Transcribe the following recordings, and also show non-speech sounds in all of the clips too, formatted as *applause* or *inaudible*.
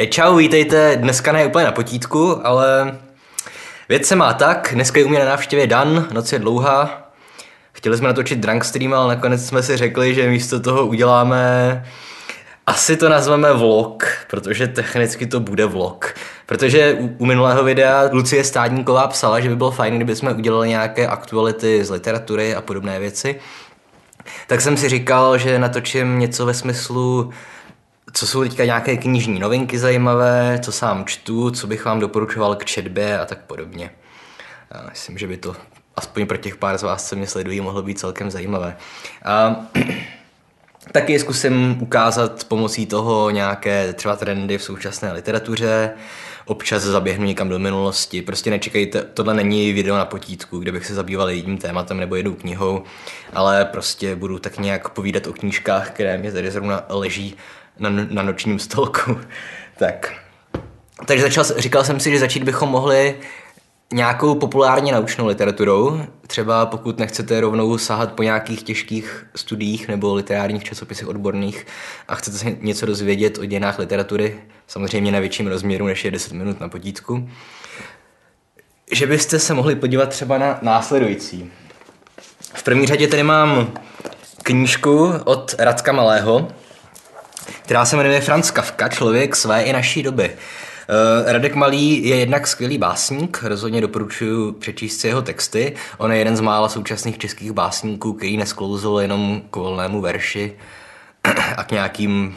E, čau, vítejte, dneska ne úplně na potítku, ale věc se má tak, dneska je u mě na návštěvě Dan, noc je dlouhá, chtěli jsme natočit drunk stream, ale nakonec jsme si řekli, že místo toho uděláme asi to nazveme vlog, protože technicky to bude vlog. Protože u, u minulého videa Lucie Stádníková psala, že by bylo fajn, kdyby jsme udělali nějaké aktuality z literatury a podobné věci. Tak jsem si říkal, že natočím něco ve smyslu co jsou teďka nějaké knižní novinky zajímavé, co sám čtu, co bych vám doporučoval k četbě a tak podobně. Já myslím, že by to aspoň pro těch pár z vás, co mě sledují, mohlo být celkem zajímavé. A *clears throat* taky zkusím ukázat pomocí toho nějaké třeba trendy v současné literatuře, občas zaběhnu někam do minulosti. Prostě nečekejte, tohle není video na potítku, kde bych se zabýval jedním tématem nebo jednou knihou, ale prostě budu tak nějak povídat o knížkách, které mě tady zrovna leží na, na nočním stolku. *laughs* tak. Takže začal, říkal jsem si, že začít bychom mohli nějakou populárně naučnou literaturou. Třeba pokud nechcete rovnou sahat po nějakých těžkých studiích nebo literárních časopisech odborných a chcete se něco dozvědět o dějinách literatury, samozřejmě na větším rozměru než je 10 minut na potítku, že byste se mohli podívat třeba na následující. V první řadě tady mám knížku od Radka Malého, která se jmenuje Franz Kafka, člověk své i naší doby. Uh, Radek Malý je jednak skvělý básník, rozhodně doporučuji přečíst si jeho texty. On je jeden z mála současných českých básníků, který nesklouzl jenom k volnému verši a k nějakým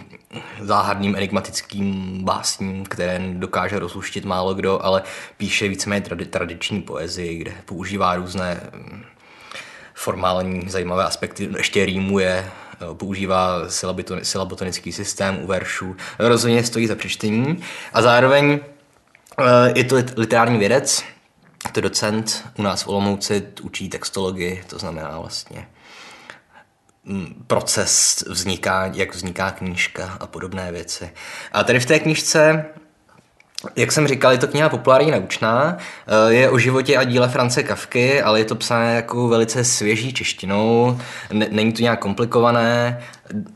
záhadným enigmatickým básním, které dokáže rozluštit málo kdo, ale píše víceméně tradi- tradiční poezii, kde používá různé mm, formální zajímavé aspekty, ještě rýmuje, Eh, používá silabotonický systém u veršů. Rozhodně stojí za přečtení a zároveň eh, je to literární vědec, je to docent u nás v Olomouci, učí textologii, to znamená vlastně mm, proces vzniká, jak vzniká knížka a podobné věci. A tady v té knížce jak jsem říkal, je to kniha populární naučná, eh, je o životě a díle France Kavky, ale je to psané jako velice svěží češtinou, není to nějak komplikované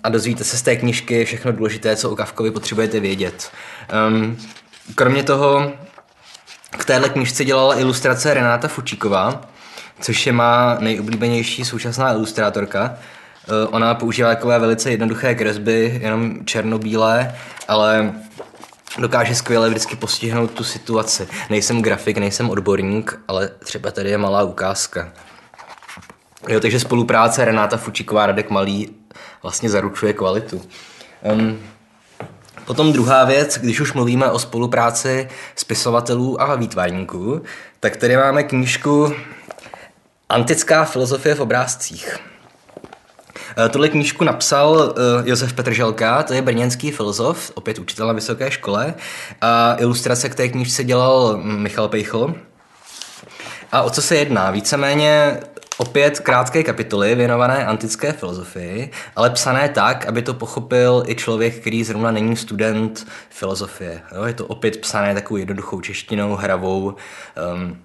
a dozvíte se z té knižky všechno důležité, co o Kavkovi potřebujete vědět. Um, kromě toho k téhle knižce dělala ilustrace Renáta Fučíková, což je má nejoblíbenější současná ilustrátorka. Uh, ona používá takové velice jednoduché kresby, jenom černobílé, ale dokáže skvěle vždycky postihnout tu situaci. Nejsem grafik, nejsem odborník, ale třeba tady je malá ukázka. Jo, takže spolupráce Renáta Fučiková, Radek Malý vlastně zaručuje kvalitu. Um, potom druhá věc, když už mluvíme o spolupráci spisovatelů a výtvarníků, tak tady máme knížku Antická filozofie v obrázcích. Eh, tuhle knížku napsal eh, Josef Petrželka, to je brněnský filozof, opět učitel na vysoké škole. A ilustrace k té knížce dělal Michal Pejchl. A o co se jedná? Víceméně opět krátké kapitoly věnované antické filozofii, ale psané tak, aby to pochopil i člověk, který zrovna není student filozofie. Jo, je to opět psané takovou jednoduchou češtinou, hravou, um,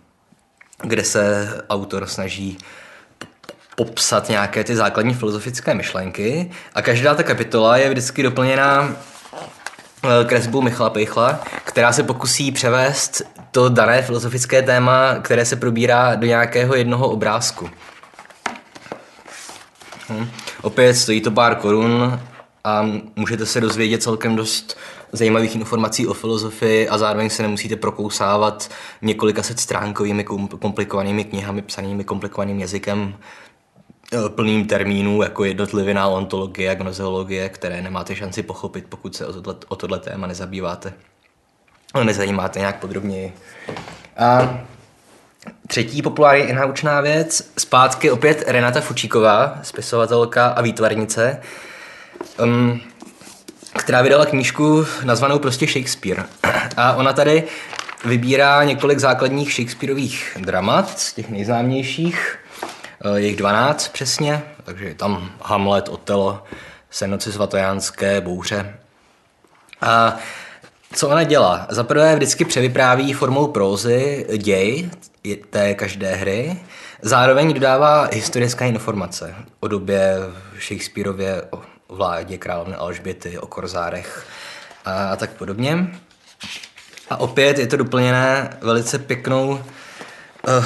kde se autor snaží popsat nějaké ty základní filozofické myšlenky a každá ta kapitola je vždycky doplněná eh, kresbou Michala Pejchla, která se pokusí převést to dané filozofické téma, které se probírá do nějakého jednoho obrázku. Hm. Opět stojí to pár korun a můžete se dozvědět celkem dost zajímavých informací o filozofii a zároveň se nemusíte prokousávat několika set stránkovými komplikovanými knihami psanými komplikovaným jazykem, plným termínů, jako jednotliviná ontologie a které nemáte šanci pochopit, pokud se o tohle, o tohle téma nezabýváte. Nezajímáte nějak podrobněji. A třetí populární naučná věc, zpátky opět Renata Fučíková, spisovatelka a výtvarnice, um, která vydala knížku nazvanou prostě Shakespeare. A ona tady vybírá několik základních Shakespeareových dramat, z těch nejznámějších, Eh, je jich 12 přesně, takže je tam Hamlet, Otelo, Senoci svatojánské, Bouře. A co ona dělá? Za prvé vždycky převypráví formou prózy děj té každé hry, zároveň dodává historické informace o době Shakespeareově, o vládě královny Alžběty, o korzárech a tak podobně. A opět je to doplněné velice pěknou uh,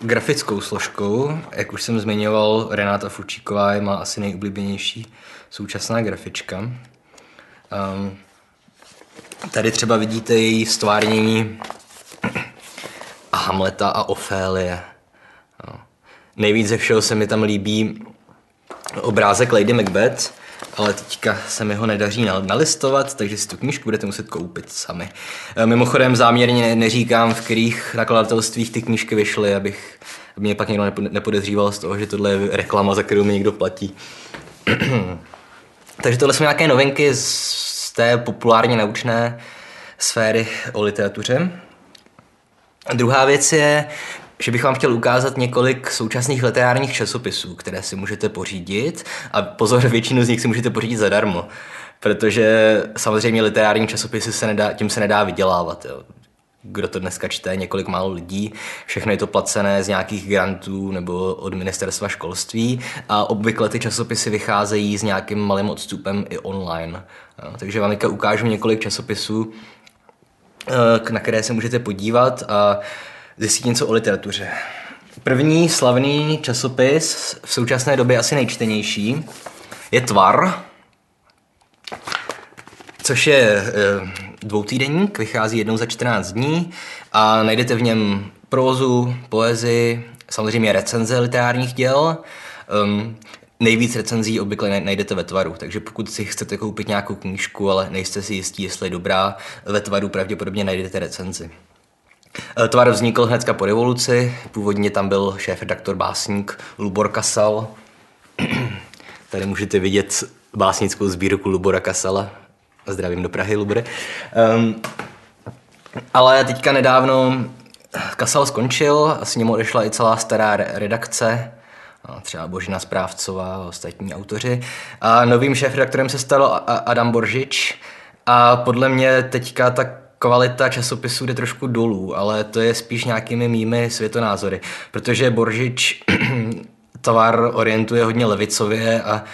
grafickou složkou. Jak už jsem zmiňoval, Renáta Fučíková je má asi nejoblíbenější současná grafička. Um, tady třeba vidíte její stvárnění Hamleta a Ofélie. No. Nejvíc ze všeho se mi tam líbí obrázek Lady Macbeth, ale teďka se mi ho nedaří nalistovat, takže si tu knížku budete muset koupit sami. E, mimochodem záměrně neříkám, v kterých nakladatelstvích ty knížky vyšly, abych aby mě pak někdo nepodezříval z toho, že tohle je reklama, za kterou mi někdo platí. *clears throat* takže tohle jsou nějaké novinky z té populárně naučné sféry o literatuře. A druhá věc je, že bych vám chtěl ukázat několik současných literárních časopisů, které si můžete pořídit a pozor, *laughs* většinu z nich si můžete pořídit zadarmo, protože samozřejmě literární časopisy se nedá, tím se nedá vydělávat. Jo. Kdo to dneska čte, několik málo lidí, všechno je to placené z nějakých grantů nebo od ministerstva školství a obvykle ty časopisy vycházejí s nějakým malým odstupem i online. Jo. Takže vám ukážu několik časopisů, eh, na které se můžete podívat a zjistit něco o literatuře. První slavný časopis, v současné době asi nejčtenější, je Tvar, což je e, dvoutýdenník, vychází jednou za 14 dní a najdete v něm prózu, poezii, samozřejmě recenze literárních děl. Um, nejvíc recenzí obvykle najdete ve tvaru, takže pokud si chcete koupit nějakou knížku, ale nejste si jistí, jestli je dobrá, ve tvaru pravděpodobně najdete recenzi. Eh, tvar vznikl hnedka po revoluci, původně tam byl šéf redaktor básník Lubor Kasal. *clears throat* Tady můžete vidět básnickou sbírku Lubora Kasala. Zdravím do Prahy, Lubore. Um, ale teďka nedávno Kasal skončil a s ním odešla i celá stará redakce, třeba Božina Správcová a ostatní autoři. A novým šéf-redaktorem se stal Adam Boržič a podle mě teďka tak kvalita časopisů jde trošku dolů, ale to je spíš nějakými mými světonázory, protože Boržič *clears throat* tovar orientuje hodně levicově a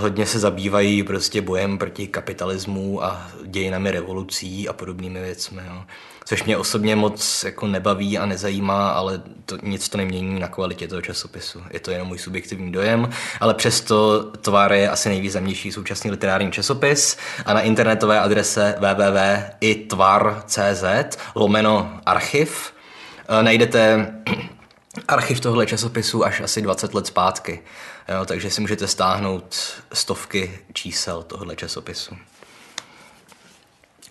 hodně se zabývají prostě bojem proti kapitalismu a dějinami revolucí a podobnými věcmi. Jo což mě osobně moc jako nebaví a nezajímá, ale to, nic to nemění na kvalitě toho časopisu. Je to jenom můj subjektivní dojem, ale přesto Tvar je asi nejvýznamnější současný literární časopis a na internetové adrese www.itvar.cz lomeno archiv eh, najdete *clears throat* archiv tohle časopisu až asi 20 let zpátky. Jo, takže si můžete stáhnout stovky čísel tohle časopisu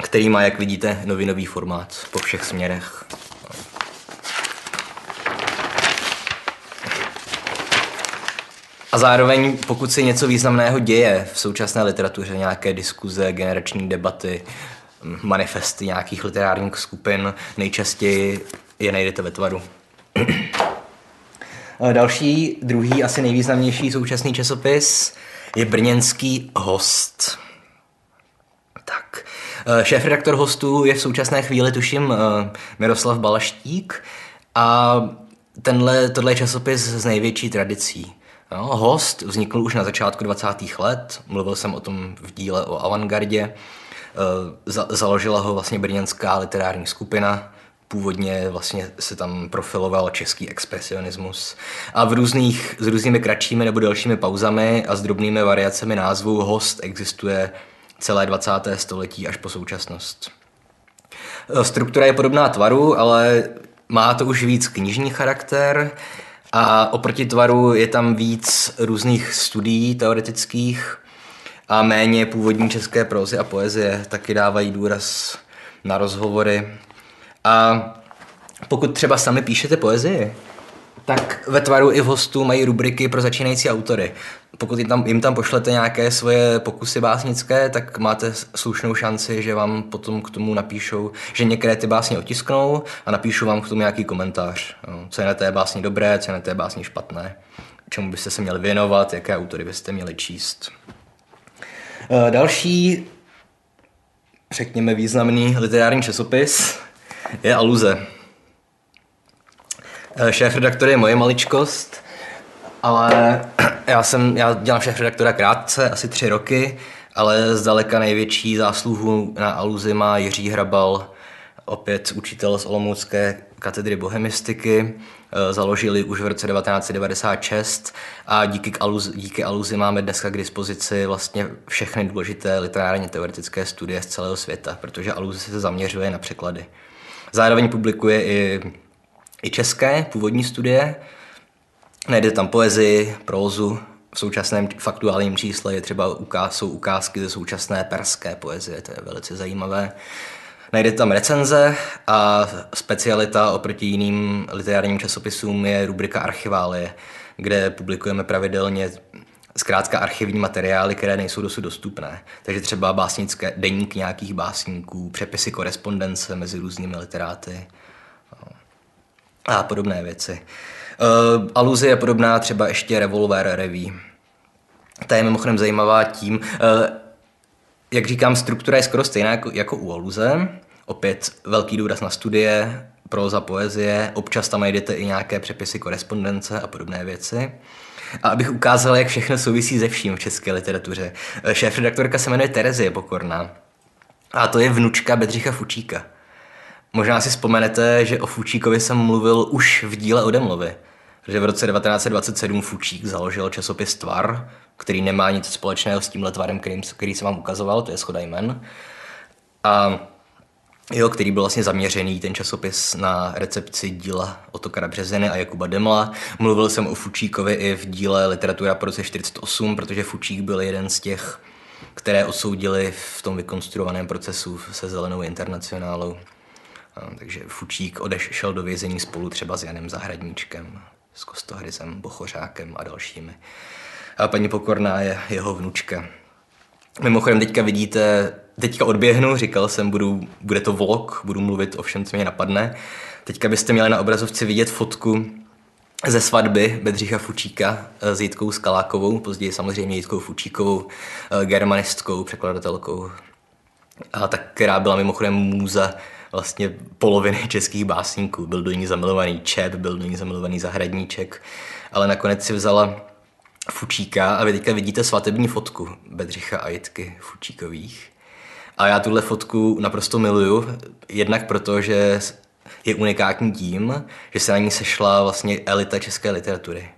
který má, jak vidíte, novinový formát po všech směrech. A zároveň, pokud se něco významného děje v současné literatuře, nějaké diskuze, generační debaty, manifesty nějakých literárních skupin, nejčastěji je najdete ve tvaru. Další, druhý, asi nejvýznamnější současný časopis je brněnský host. Tak, Eh, šéf-redaktor hostů je v současné chvíli, tuším, eh, Miroslav Balaštík a tenhle, tohle je časopis s největší tradicí. No, host vznikl už na začátku 20. let, mluvil jsem o tom v díle o avantgardě, eh, založila ho vlastně brněnská literární skupina, původně vlastně se tam profiloval český expresionismus. A v různých, s různými kratšími nebo delšími pauzami a s drobnými variacemi názvu host existuje celé 20. století až po současnost. E, struktura je podobná tvaru, ale má to už víc knižní charakter a oproti tvaru je tam víc různých studií teoretických a méně původní české prózy a poezie taky dávají důraz na rozhovory. A pokud třeba sami píšete poezii, tak ve tvaru i v hostu mají rubriky pro začínající autory. Pokud jim tam, jim tam pošlete nějaké svoje pokusy básnické, tak máte slušnou šanci, že vám potom k tomu napíšou, že některé ty básně otisknou a napíšou vám k tomu nějaký komentář. Co je na té básni dobré, co je na té básni špatné, čemu byste se měli věnovat, jaké autory byste měli číst. E, další, řekněme, významný literární časopis je Aluze. Eh, šéf redaktor je moje maličkost, ale *clears throat* já jsem, já dělám šéf redaktora krátce, asi tři roky ale zdaleka největší zásluhu na aluzi má Jiří Hrabal, opět učitel z Olomoucké katedry bohemistiky, eh, založili už v roce 1996 a díky, aluzi, díky aluzi máme dneska k dispozici vlastně všechny důležité literárně teoretické studie z celého světa, protože aluzi se zaměřuje na překlady. Zároveň publikuje i, i české původní studie, najde tam poezii, prózu, v současném faktuálním čísle je třeba ukáz, jsou ukázky ze současné perské poezie, to je velice zajímavé. Najdete tam recenze a specialita oproti jiným literárním časopisům je rubrika Archiválie, kde publikujeme pravidelně zkrátka archivní materiály, které nejsou dosud dostupné. Takže třeba básnické deník nějakých básníků, přepisy korespondence mezi různými literáty a podobné věci. Uh, aluze je podobná třeba ještě Revolver Revue. Ta je mimochodem zajímavá tím, uh, jak říkám, struktura je skoro stejná jako, jako u aluze. Opět velký důraz na studie, proza, poezie, občas tam najdete i nějaké přepisy korespondence a podobné věci. A abych ukázal, jak všechno souvisí ze vším v české literatuře. Eh, šéf-redaktorka se jmenuje Terezie Pokorná. A to je vnučka Bedřicha Fučíka. Možná si vzpomenete, že o Fučíkovi jsem mluvil už v díle o Demlovi že v roce 1927 Fučík založil časopis Tvar, který nemá nic společného s tímhle tvarem, který, který jsem vám ukazoval, to je Schoda jmen. A jo, který byl vlastně zaměřený, ten časopis, na recepci díla Otokara Březiny a Jakuba Demla. Mluvil jsem o Fučíkovi i v díle Literatura po roce 48, protože Fučík byl jeden z těch, které odsoudili v tom vykonstruovaném procesu se Zelenou internacionálou. Takže Fučík odešel do vězení spolu třeba s Janem Zahradníčkem s Kostohryzem, Bochořákem a dalšími. A paní Pokorná je jeho vnučka. Mimochodem teďka vidíte, teďka odběhnu, říkal jsem, budu, bude to vlog, budu mluvit o všem, co mě napadne. Teďka byste měli na obrazovci vidět fotku ze svatby Bedřicha Fučíka s Jitkou Skalákovou, později samozřejmě Jitkou Fučíkovou, eh, germanistkou, překladatelkou, a tak, která byla mimochodem můza vlastně poloviny českých básníků. Byl do ní zamilovaný Čep, byl do ní zamilovaný Zahradníček, ale nakonec si vzala Fučíka a vy teďka vidíte svatební fotku Bedřicha a Jitky Fučíkových. A já tuhle fotku naprosto miluju, jednak proto, že je unikátní tím, že se na ní sešla vlastně elita české literatury.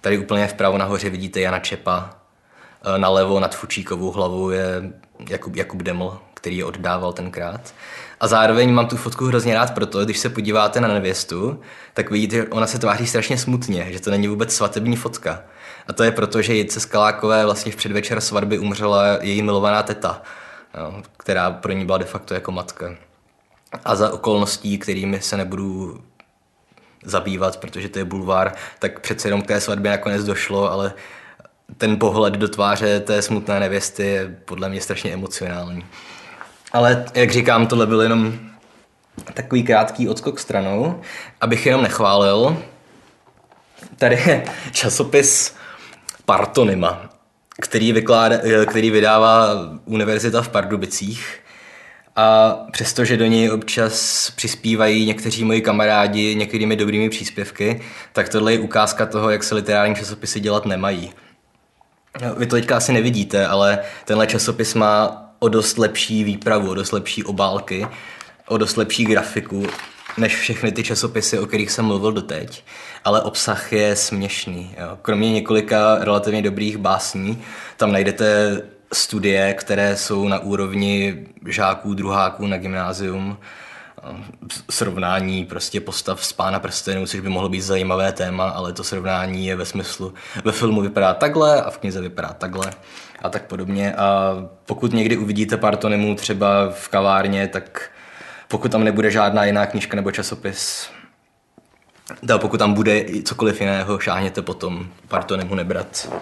Tady úplně vpravo nahoře vidíte Jana Čepa, e, nalevo nad Fučíkovou hlavou je Jakub, Jakub Deml, který je oddával tenkrát. A zároveň mám tu fotku hrozně rád proto, když se podíváte na nevěstu, tak vidíte, že ona se tváří strašně smutně, že to není vůbec svatební fotka. A to je proto, že Jitce Skalákové vlastně v předvečer svatby umřela její milovaná teta, která pro ní byla de facto jako matka. A za okolností, kterými se nebudu zabývat, protože to je bulvár, tak přece jenom k té svatbě nakonec došlo, ale ten pohled do tváře té smutné nevěsty je podle mě strašně emocionální. Ale jak říkám, tohle byl jenom takový krátký odskok stranou, abych jenom nechválil. Tady je *laughs* časopis Partonyma, který, vykládá, který vydává Univerzita v Pardubicích. A přestože do něj občas přispívají někteří moji kamarádi některými dobrými příspěvky, tak tohle je ukázka toho, jak se literární časopisy dělat nemají. Vy to teďka asi nevidíte, ale tenhle časopis má o dost lepší výpravu, o dost lepší obálky, o dost lepší grafiku, než všechny ty časopisy, o kterých jsem mluvil doteď. Ale obsah je směšný. Jo. Kromě několika relativně dobrých básní, tam najdete studie, které jsou na úrovni žáků, druháků na gymnázium, srovnání prostě postav z Pána prstenů, což by mohlo být zajímavé téma, ale to srovnání je ve smyslu, ve filmu vypadá takhle a v knize vypadá takhle a tak podobně. A pokud někdy uvidíte Partonimu třeba v kavárně, tak pokud tam nebude žádná jiná knižka nebo časopis, da, pokud tam bude cokoliv jiného, šáhněte potom Partonimu nebrat.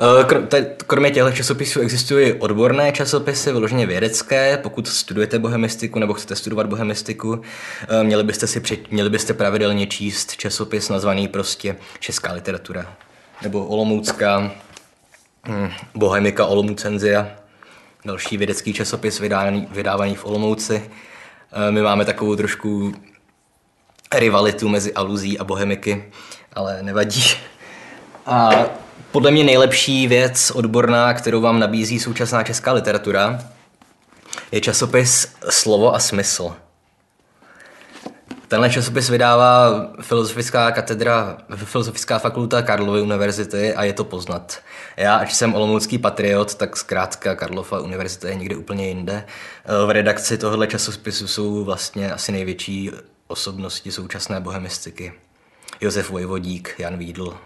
Eh, kromě těchto časopisů existují odborné časopisy, vyloženě vědecké. Pokud studujete bohemistiku nebo chcete studovat bohemistiku, eh, měli byste, si při, měli byste pravidelně číst časopis nazvaný prostě Česká literatura nebo Olomoucká hm, Bohemika Olomoucenzia, další vědecký časopis vydávaný, vydávaný v Olomouci. Eh, my máme takovou trošku rivalitu mezi aluzí a bohemiky, ale nevadí. A podle mě nejlepší věc odborná, kterou vám nabízí současná česká literatura, je časopis Slovo a smysl. Tenhle časopis vydává filozofická katedra, filozofická fakulta Karlovy univerzity a je to poznat. Já, ač jsem olomoucký patriot, tak zkrátka Karlova univerzita je někde úplně jinde. V redakci tohohle časopisu jsou vlastně asi největší osobnosti současné bohemistiky. Josef Vojvodík, Jan Vídl,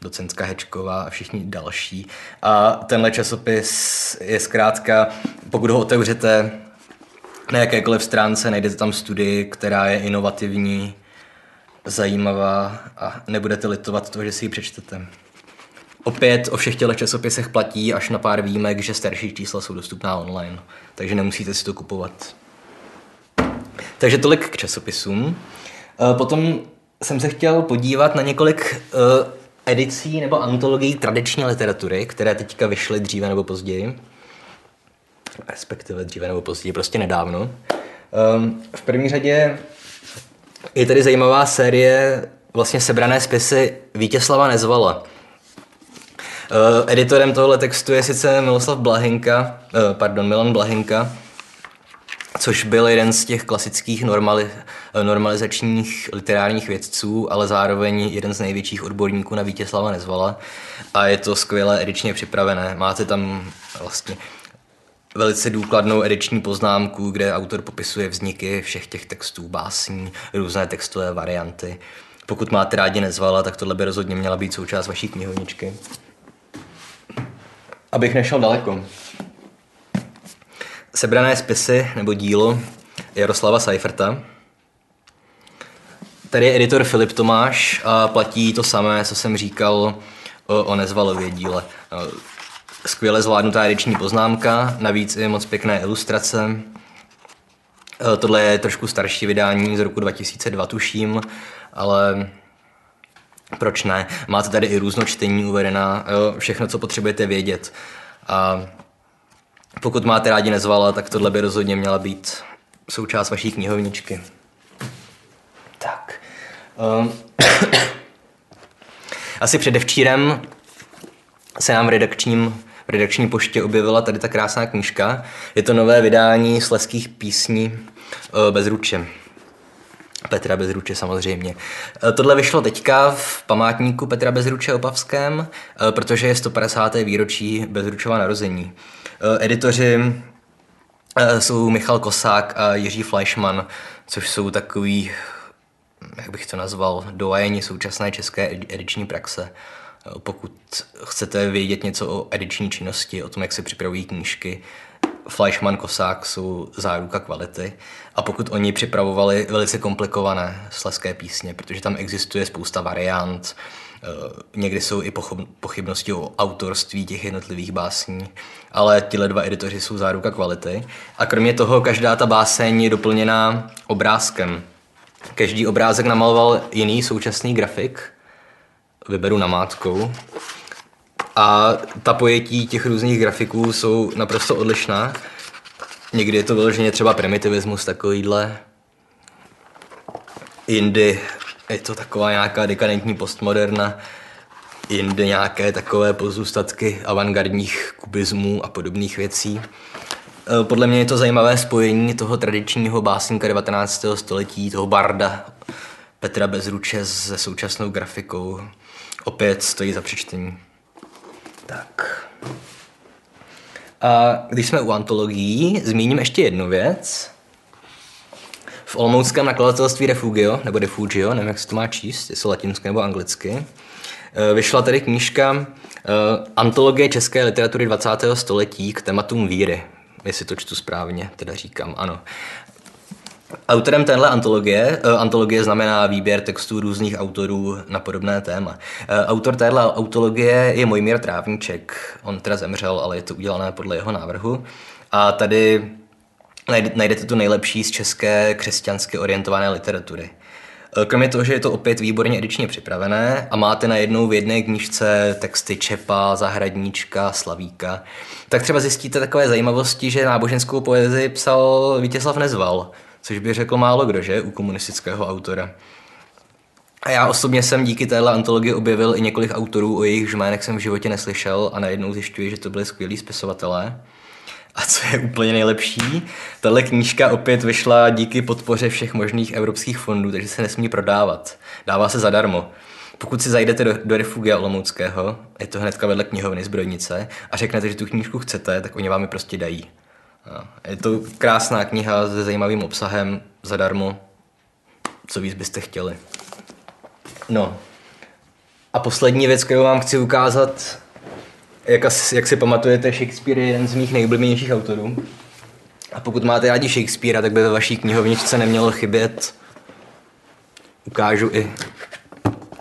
docentka Hečková a všichni další. A tenhle časopis je zkrátka, pokud ho otevřete na jakékoliv stránce, najdete tam studii, která je inovativní, zajímavá a nebudete litovat toho, že si ji přečtete. Opět o všech těchto časopisech platí až na pár výjimek, že starší čísla jsou dostupná online, takže nemusíte si to kupovat. Takže tolik k časopisům. E, potom jsem se chtěl podívat na několik e, edicí nebo antologií tradiční literatury, které teďka vyšly dříve nebo později. Respektive dříve nebo později, prostě nedávno. Um, v první řadě je tady zajímavá série vlastně sebrané spisy Vítězslava Nezvala. Uh, editorem tohle textu je sice Miloslav Blahinka, uh, pardon, Milan Blahinka, což byl jeden z těch klasických normali, normalizačních literárních vědců, ale zároveň jeden z největších odborníků na Vítězslava Nezvala. A je to skvěle edičně připravené. Máte tam vlastně velice důkladnou ediční poznámku, kde autor popisuje vzniky všech těch textů, básní, různé textové varianty. Pokud máte rádi Nezvala, tak tohle by rozhodně měla být součást vaší knihovničky. Abych nešel daleko. Sebrané spisy nebo dílo Jaroslava Seiferta. Tady je editor Filip Tomáš a platí to samé, co jsem říkal o, o Nezvalově díle. Skvěle zvládnutá ediční poznámka, navíc je moc pěkné ilustrace. Tohle je trošku starší vydání z roku 2002, tuším, ale proč ne? Máte tady i různočtení uvedená, všechno, co potřebujete vědět. A pokud máte rádi nezvala, tak tohle by rozhodně měla být součást vaší knihovničky. Tak. Um, *coughs* asi předevčírem se nám v redakčním, redakční poště objevila tady ta krásná knížka. Je to nové vydání sleských písní uh, bez ruče. Petra Bezruče samozřejmě. Uh, tohle vyšlo teďka v památníku Petra Bezruče Opavském, uh, protože je 150. výročí Bezručova narození. Eh, editoři eh, jsou Michal Kosák a Jiří Fleischmann, což jsou takový, jak bych to nazval, doajeni současné české ediční praxe. Pokud chcete vědět něco o ediční činnosti, o tom, jak se připravují knížky, Fleischmann, Kosák jsou záruka kvality. A pokud oni připravovali velice komplikované sleské písně, protože tam existuje spousta variant, Eh, někdy jsou i pochybnosti o autorství těch jednotlivých básní, ale tyhle dva editoři jsou záruka kvality. A kromě toho každá ta báseň je doplněná obrázkem. Každý obrázek namaloval jiný současný grafik, vyberu namátkou. A ta pojetí těch různých grafiků jsou naprosto odlišná. Někdy je to vyloženě třeba primitivismus takovýhle. Jindy je to taková nějaká dekadentní postmoderna, jinde nějaké takové pozůstatky avantgardních kubismů a podobných věcí. E, podle mě je to zajímavé spojení toho tradičního básníka 19. století, toho barda Petra Bezruče se současnou grafikou. Opět stojí za přečtení. Tak. A když jsme u antologií, zmíním ještě jednu věc v olomouckém nakladatelství Refugio, nebo Refugio, nevím, jak se to má číst, jestli latinsky nebo anglicky, eh, vyšla tady knížka uh, Antologie české literatury 20. století k tématům víry, jestli to čtu správně, teda říkám, ano. Autorem téhle antologie, uh, antologie znamená výběr textů různých autorů na podobné téma. Uh, autor téhle antologie je Mojmír Trávníček, on teda zemřel, ale je to udělané podle jeho návrhu. A tady najdete tu nejlepší z české křesťansky orientované literatury. E, kromě toho, že je to opět výborně edičně připravené a máte na jednou v jedné knižce texty Čepa, Zahradníčka, Slavíka, tak třeba zjistíte takové zajímavosti, že náboženskou poezii psal Vítězslav Nezval, což by řekl málo kdo, že, u komunistického autora. A já osobně jsem díky téhle antologii objevil i několik autorů, o jejich jménech jsem v životě neslyšel a najednou zjišťuji, že to byly skvělí spisovatelé. A co je úplně nejlepší, tahle knížka opět vyšla díky podpoře všech možných evropských fondů, takže se nesmí prodávat. Dává se zadarmo. Pokud si zajdete do, do Refugia Olomouckého, je to hnedka vedle knihovny Zbrojnice, a řeknete, že tu knížku chcete, tak oni vám ji prostě dají. Je to krásná kniha se zajímavým obsahem, zadarmo, co víc byste chtěli. No. A poslední věc, kterou vám chci ukázat, jak, asi, jak si pamatujete, Shakespeare je jeden z mých nejoblíbenějších autorů. A pokud máte rádi Shakespearea, tak by ve vaší knihovničce nemělo chybět. Ukážu i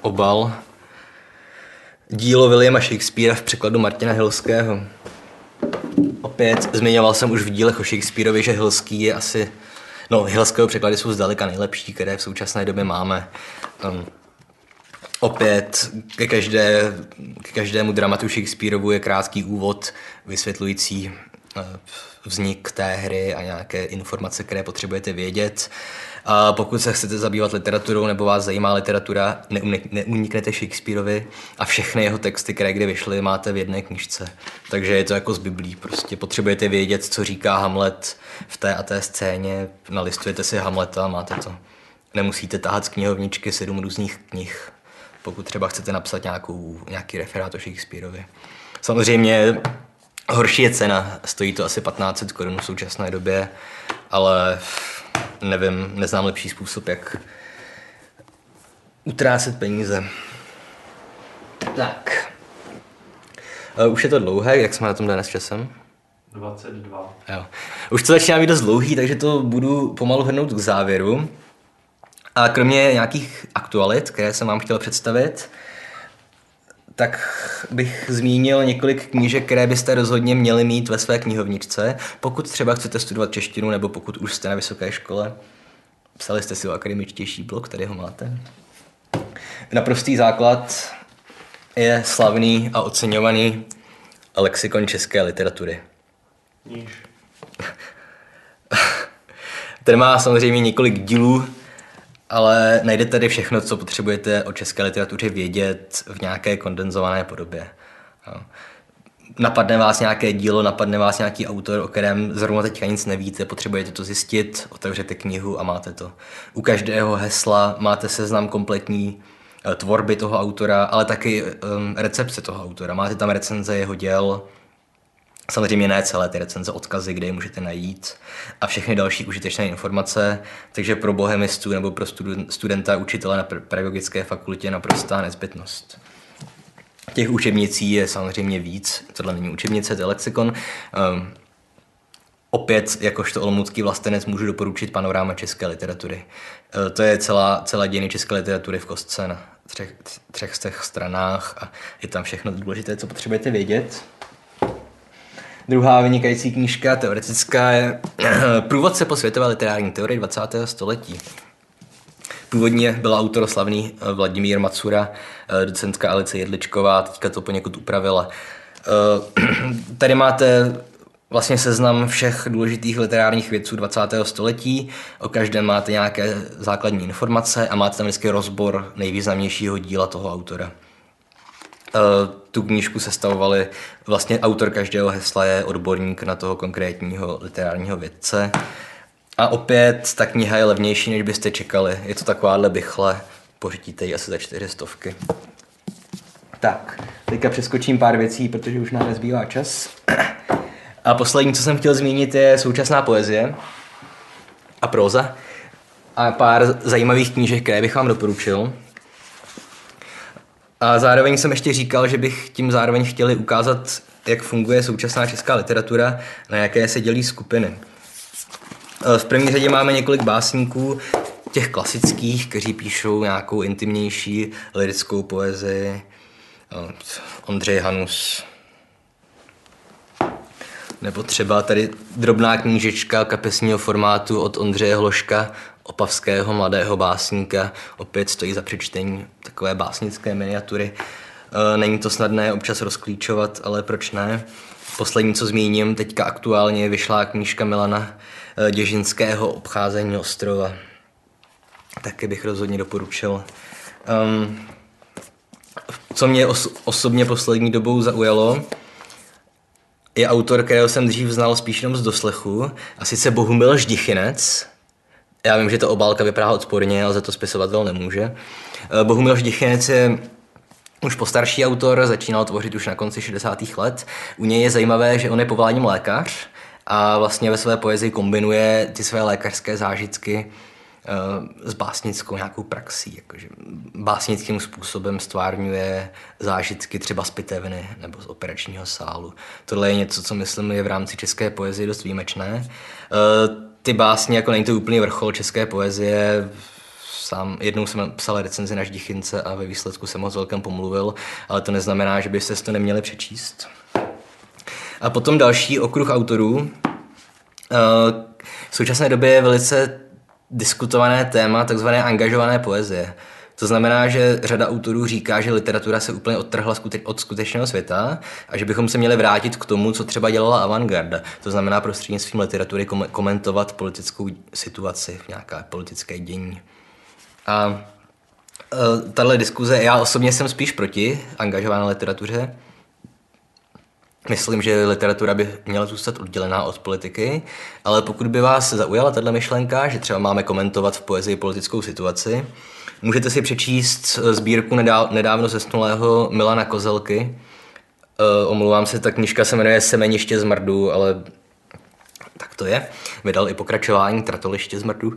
obal. Dílo Williama Shakespearea v překladu Martina Hilského. Opět zmiňoval jsem už v dílech o Shakespeareovi, že Hilský je asi... No, Hilského překlady jsou zdaleka nejlepší, které v současné době máme. Um, Opět ke, každé, ke každému dramatu Shakespeareovu je krátký úvod vysvětlující eh, vznik té hry a nějaké informace, které potřebujete vědět. A pokud se chcete zabývat literaturou nebo vás zajímá literatura, neuniknete Shakespeareovi a všechny jeho texty, které kdy vyšly, máte v jedné knižce. Takže je to jako z Biblí. Prostě potřebujete vědět, co říká Hamlet v té a té scéně, nalistujete si Hamleta a máte to. Nemusíte tahat z knihovničky sedm různých knih pokud třeba chcete napsat nějakou, nějaký referát o Shakespeareovi. Samozřejmě horší je cena, stojí to asi 1500 korun v současné době, ale nevím, neznám lepší způsob, jak utrácet peníze. Tak. Uh, už je to dlouhé, jak jsme na tom dnes časem? 22. Jo. Už to začíná být dost dlouhý, takže to budu pomalu hrnout k závěru. A kromě nějakých aktualit, které jsem vám chtěl představit, tak bych zmínil několik knížek, které byste rozhodně měli mít ve své knihovničce, pokud třeba chcete studovat češtinu, nebo pokud už jste na vysoké škole. Psali jste si o akademičtější blog, tady ho máte. Naprostý základ je slavný a oceňovaný lexikon české literatury. Níž. *laughs* Ten má samozřejmě několik dílů, ale najdete tady všechno, co potřebujete o české literatuře vědět v nějaké kondenzované podobě. No. Napadne vás nějaké dílo, napadne vás nějaký autor, o kterém zrovna teďka nic nevíte, potřebujete to zjistit, otevřete knihu a máte to. U každého hesla máte seznam kompletní eh, tvorby toho autora, ale taky um, recepce toho autora. Máte tam recenze jeho děl, Samozřejmě ne celé ty recenze, odkazy, kde je můžete najít a všechny další užitečné informace, takže pro bohemistu nebo pro studenta, učitele na pedagogické fakultě naprostá nezbytnost. Těch učebnicí je samozřejmě víc, tohle není učebnice, to je lexikon. Um, opět, jakožto olomoucký vlastenec, můžu doporučit panoráma české literatury. Uh, to je celá, celá dějiny české literatury v kostce na třech, třech z těch stranách a je tam všechno důležité, co potřebujete vědět. Druhá vynikající knížka teoretická je *clears throat* Průvodce po světové literární teorii 20. století. Původně byl autor slavný eh, Vladimír Macura, eh, docentka Alice Jedličková, teďka to poněkud upravila. Eh, *clears throat* tady máte vlastně seznam všech důležitých literárních vědců 20. století. O každém máte nějaké základní informace a máte tam vždycky rozbor nejvýznamnějšího díla toho autora. Eh, tu knížku sestavovali, vlastně autor každého hesla je odborník na toho konkrétního literárního vědce. A opět ta kniha je levnější, než byste čekali. Je to takováhle bychle, pořídíte ji asi za čtyři stovky. Tak, teďka přeskočím pár věcí, protože už nám nezbývá čas. A poslední, co jsem chtěl zmínit, je současná poezie a próza. A pár zajímavých knížek, které bych vám doporučil. A zároveň jsem ještě říkal, že bych tím zároveň chtěli ukázat, jak funguje současná česká literatura, na jaké se dělí skupiny. E, v první řadě máme několik básníků, těch klasických, kteří píšou nějakou intimnější lirickou poezii. E, Ondřej Hanus. Nebo třeba tady drobná knížečka kapesního formátu od Ondřeje Hloška opavského mladého básníka. Opět stojí za přečtení takové básnické miniatury. E, není to snadné občas rozklíčovat, ale proč ne? Poslední, co zmíním, teďka aktuálně vyšla knížka Milana e, Děžinského Obcházení ostrova. Taky bych rozhodně doporučil. Um, co mě os- osobně poslední dobou zaujalo, je autor, kterého jsem dřív znal spíš jenom z doslechu, a sice Bohumil Ždichinec. Já vím, že to obálka vypadá odporně, ale za to spisovatel nemůže. Eh, Bohumil Ždichinec je už postarší autor, začínal tvořit už na konci 60. let. U něj je zajímavé, že on je povoláním lékař a vlastně ve své poezii kombinuje ty své lékařské zážitky eh, s básnickou nějakou praxí. Jakože básnickým způsobem stvárňuje zážitky třeba z pitevny nebo z operačního sálu. Tohle je něco, co myslím je v rámci české poezie dost výjimečné. Ty básně, jako není to úplný vrchol české poezie, sám jednou jsem psal recenzi na Ždichince a ve výsledku jsem ho celkem pomluvil, ale to neznamená, že byste si to neměli přečíst. A potom další okruh autorů. Eh, V současné době je velice diskutované téma takzvané angažované poezie. To znamená, že řada autorů říká, že literatura se úplně odtrhla od skutečného světa a že bychom se měli vrátit k tomu, co třeba dělala avantgarda. To znamená prostřednictvím literatury kom- komentovat politickou situaci, nějaké politické dění. A uh, tahle diskuze, já osobně jsem spíš proti angažované literatuře. Myslím, že literatura by měla zůstat oddělená od politiky, ale pokud by vás zaujala tato myšlenka, že třeba máme komentovat v poezii politickou situaci, můžete si přečíst sbírku nedá- nedávno zesnulého Milana Kozelky. Uh, omlouvám se, ta knižka se jmenuje Semeniště z mrdu, ale tak to je. Vydal i pokračování Tratoliště z mrdu.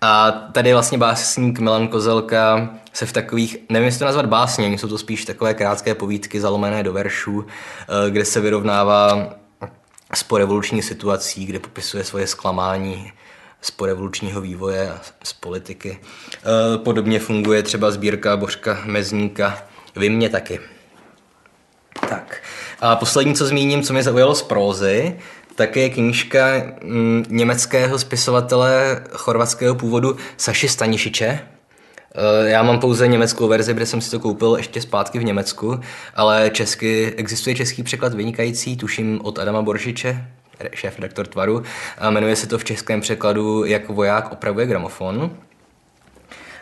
A tady vlastně básník Milan Kozelka se v takových, nevím, jestli to nazvat básně, jsou to spíš takové krátké povídky zalomené do veršů, eh, kde se vyrovnává s porevoluční situací, kde popisuje svoje zklamání z porevolučního vývoje a z politiky. Eh, Podobně funguje třeba sbírka Božka Mezníka Vy mě taky. Tak. A poslední, co zmíním, co mě zaujalo z prózy, tak je knížka mm, německého spisovatele chorvatského původu Saši Stanišiče. Eh, Já mám pouze německou verzi, kde jsem si to koupil ještě zpátky v Německu, ale česky, existuje český překlad vynikající, tuším od Adama Boržiče, šéf redaktor Tvaru, a jmenuje se to v českém překladu Jak voják opravuje gramofon.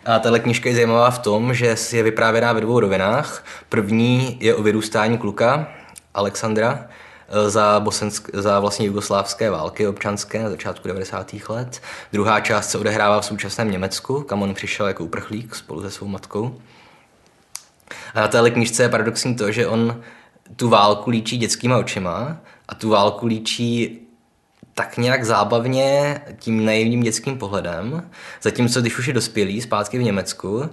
A tahle knižka je zajímavá v tom, že je vyprávěná ve dvou rovinách. První je o vyrůstání kluka, Alexandra, eh, za, bosensk, za vlastně jugoslávské války občanské na začátku 90. let. Druhá část se odehrává v současném Německu, kam on přišel jako uprchlík spolu se svou matkou. A na téhle knižce je paradoxní to, že on tu válku líčí dětskýma očima a tu válku líčí tak nějak zábavně tím naivním dětským pohledem, zatímco když už je dospělý zpátky v Německu,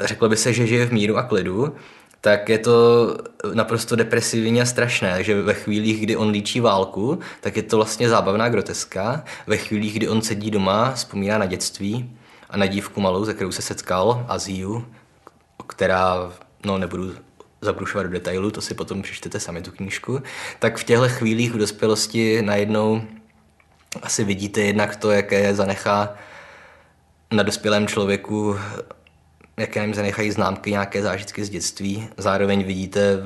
řeklo by se, že žije v míru a klidu, tak je to naprosto depresivní a strašné, že ve chvílích, kdy on líčí válku, tak je to vlastně zábavná groteska. Ve chvílích, kdy on sedí doma, vzpomíná na dětství a na dívku malou, ze kterou se setkal, Aziu, která, no nebudu zabrušovat do detailu, to si potom přečtete sami tu knížku, tak v těchto chvílích v dospělosti najednou asi vidíte jednak to, jaké zanechá na dospělém člověku, jaké jim zanechají známky, nějaké zážitky z dětství. Zároveň vidíte,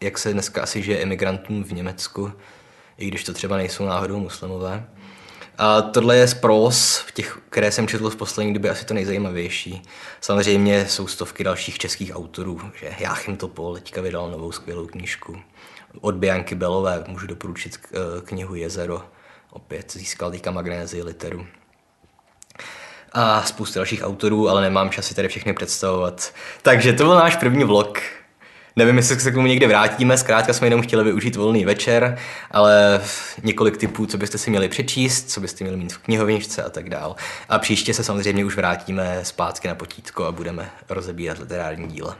jak se dneska asi žije emigrantům v Německu, i když to třeba nejsou náhodou muslimové. A tohle je z pros, v těch, které jsem četl v poslední době, asi to nejzajímavější. Samozřejmě jsou stovky dalších českých autorů, že Jáchym Topol teďka vydal novou skvělou knížku. Od Bianky Belové můžu doporučit eh, knihu Jezero. Opět získal teďka magnézii literu. A spoustu dalších autorů, ale nemám čas si tady všechny představovat. Takže to byl náš první vlog. Nevím, jestli se k tomu někde vrátíme, zkrátka jsme jenom chtěli využít volný večer, ale několik typů, co byste si měli přečíst, co byste měli mít v knihovničce a tak dál. A příště se samozřejmě už vrátíme zpátky na potítko a budeme rozebírat literární díla.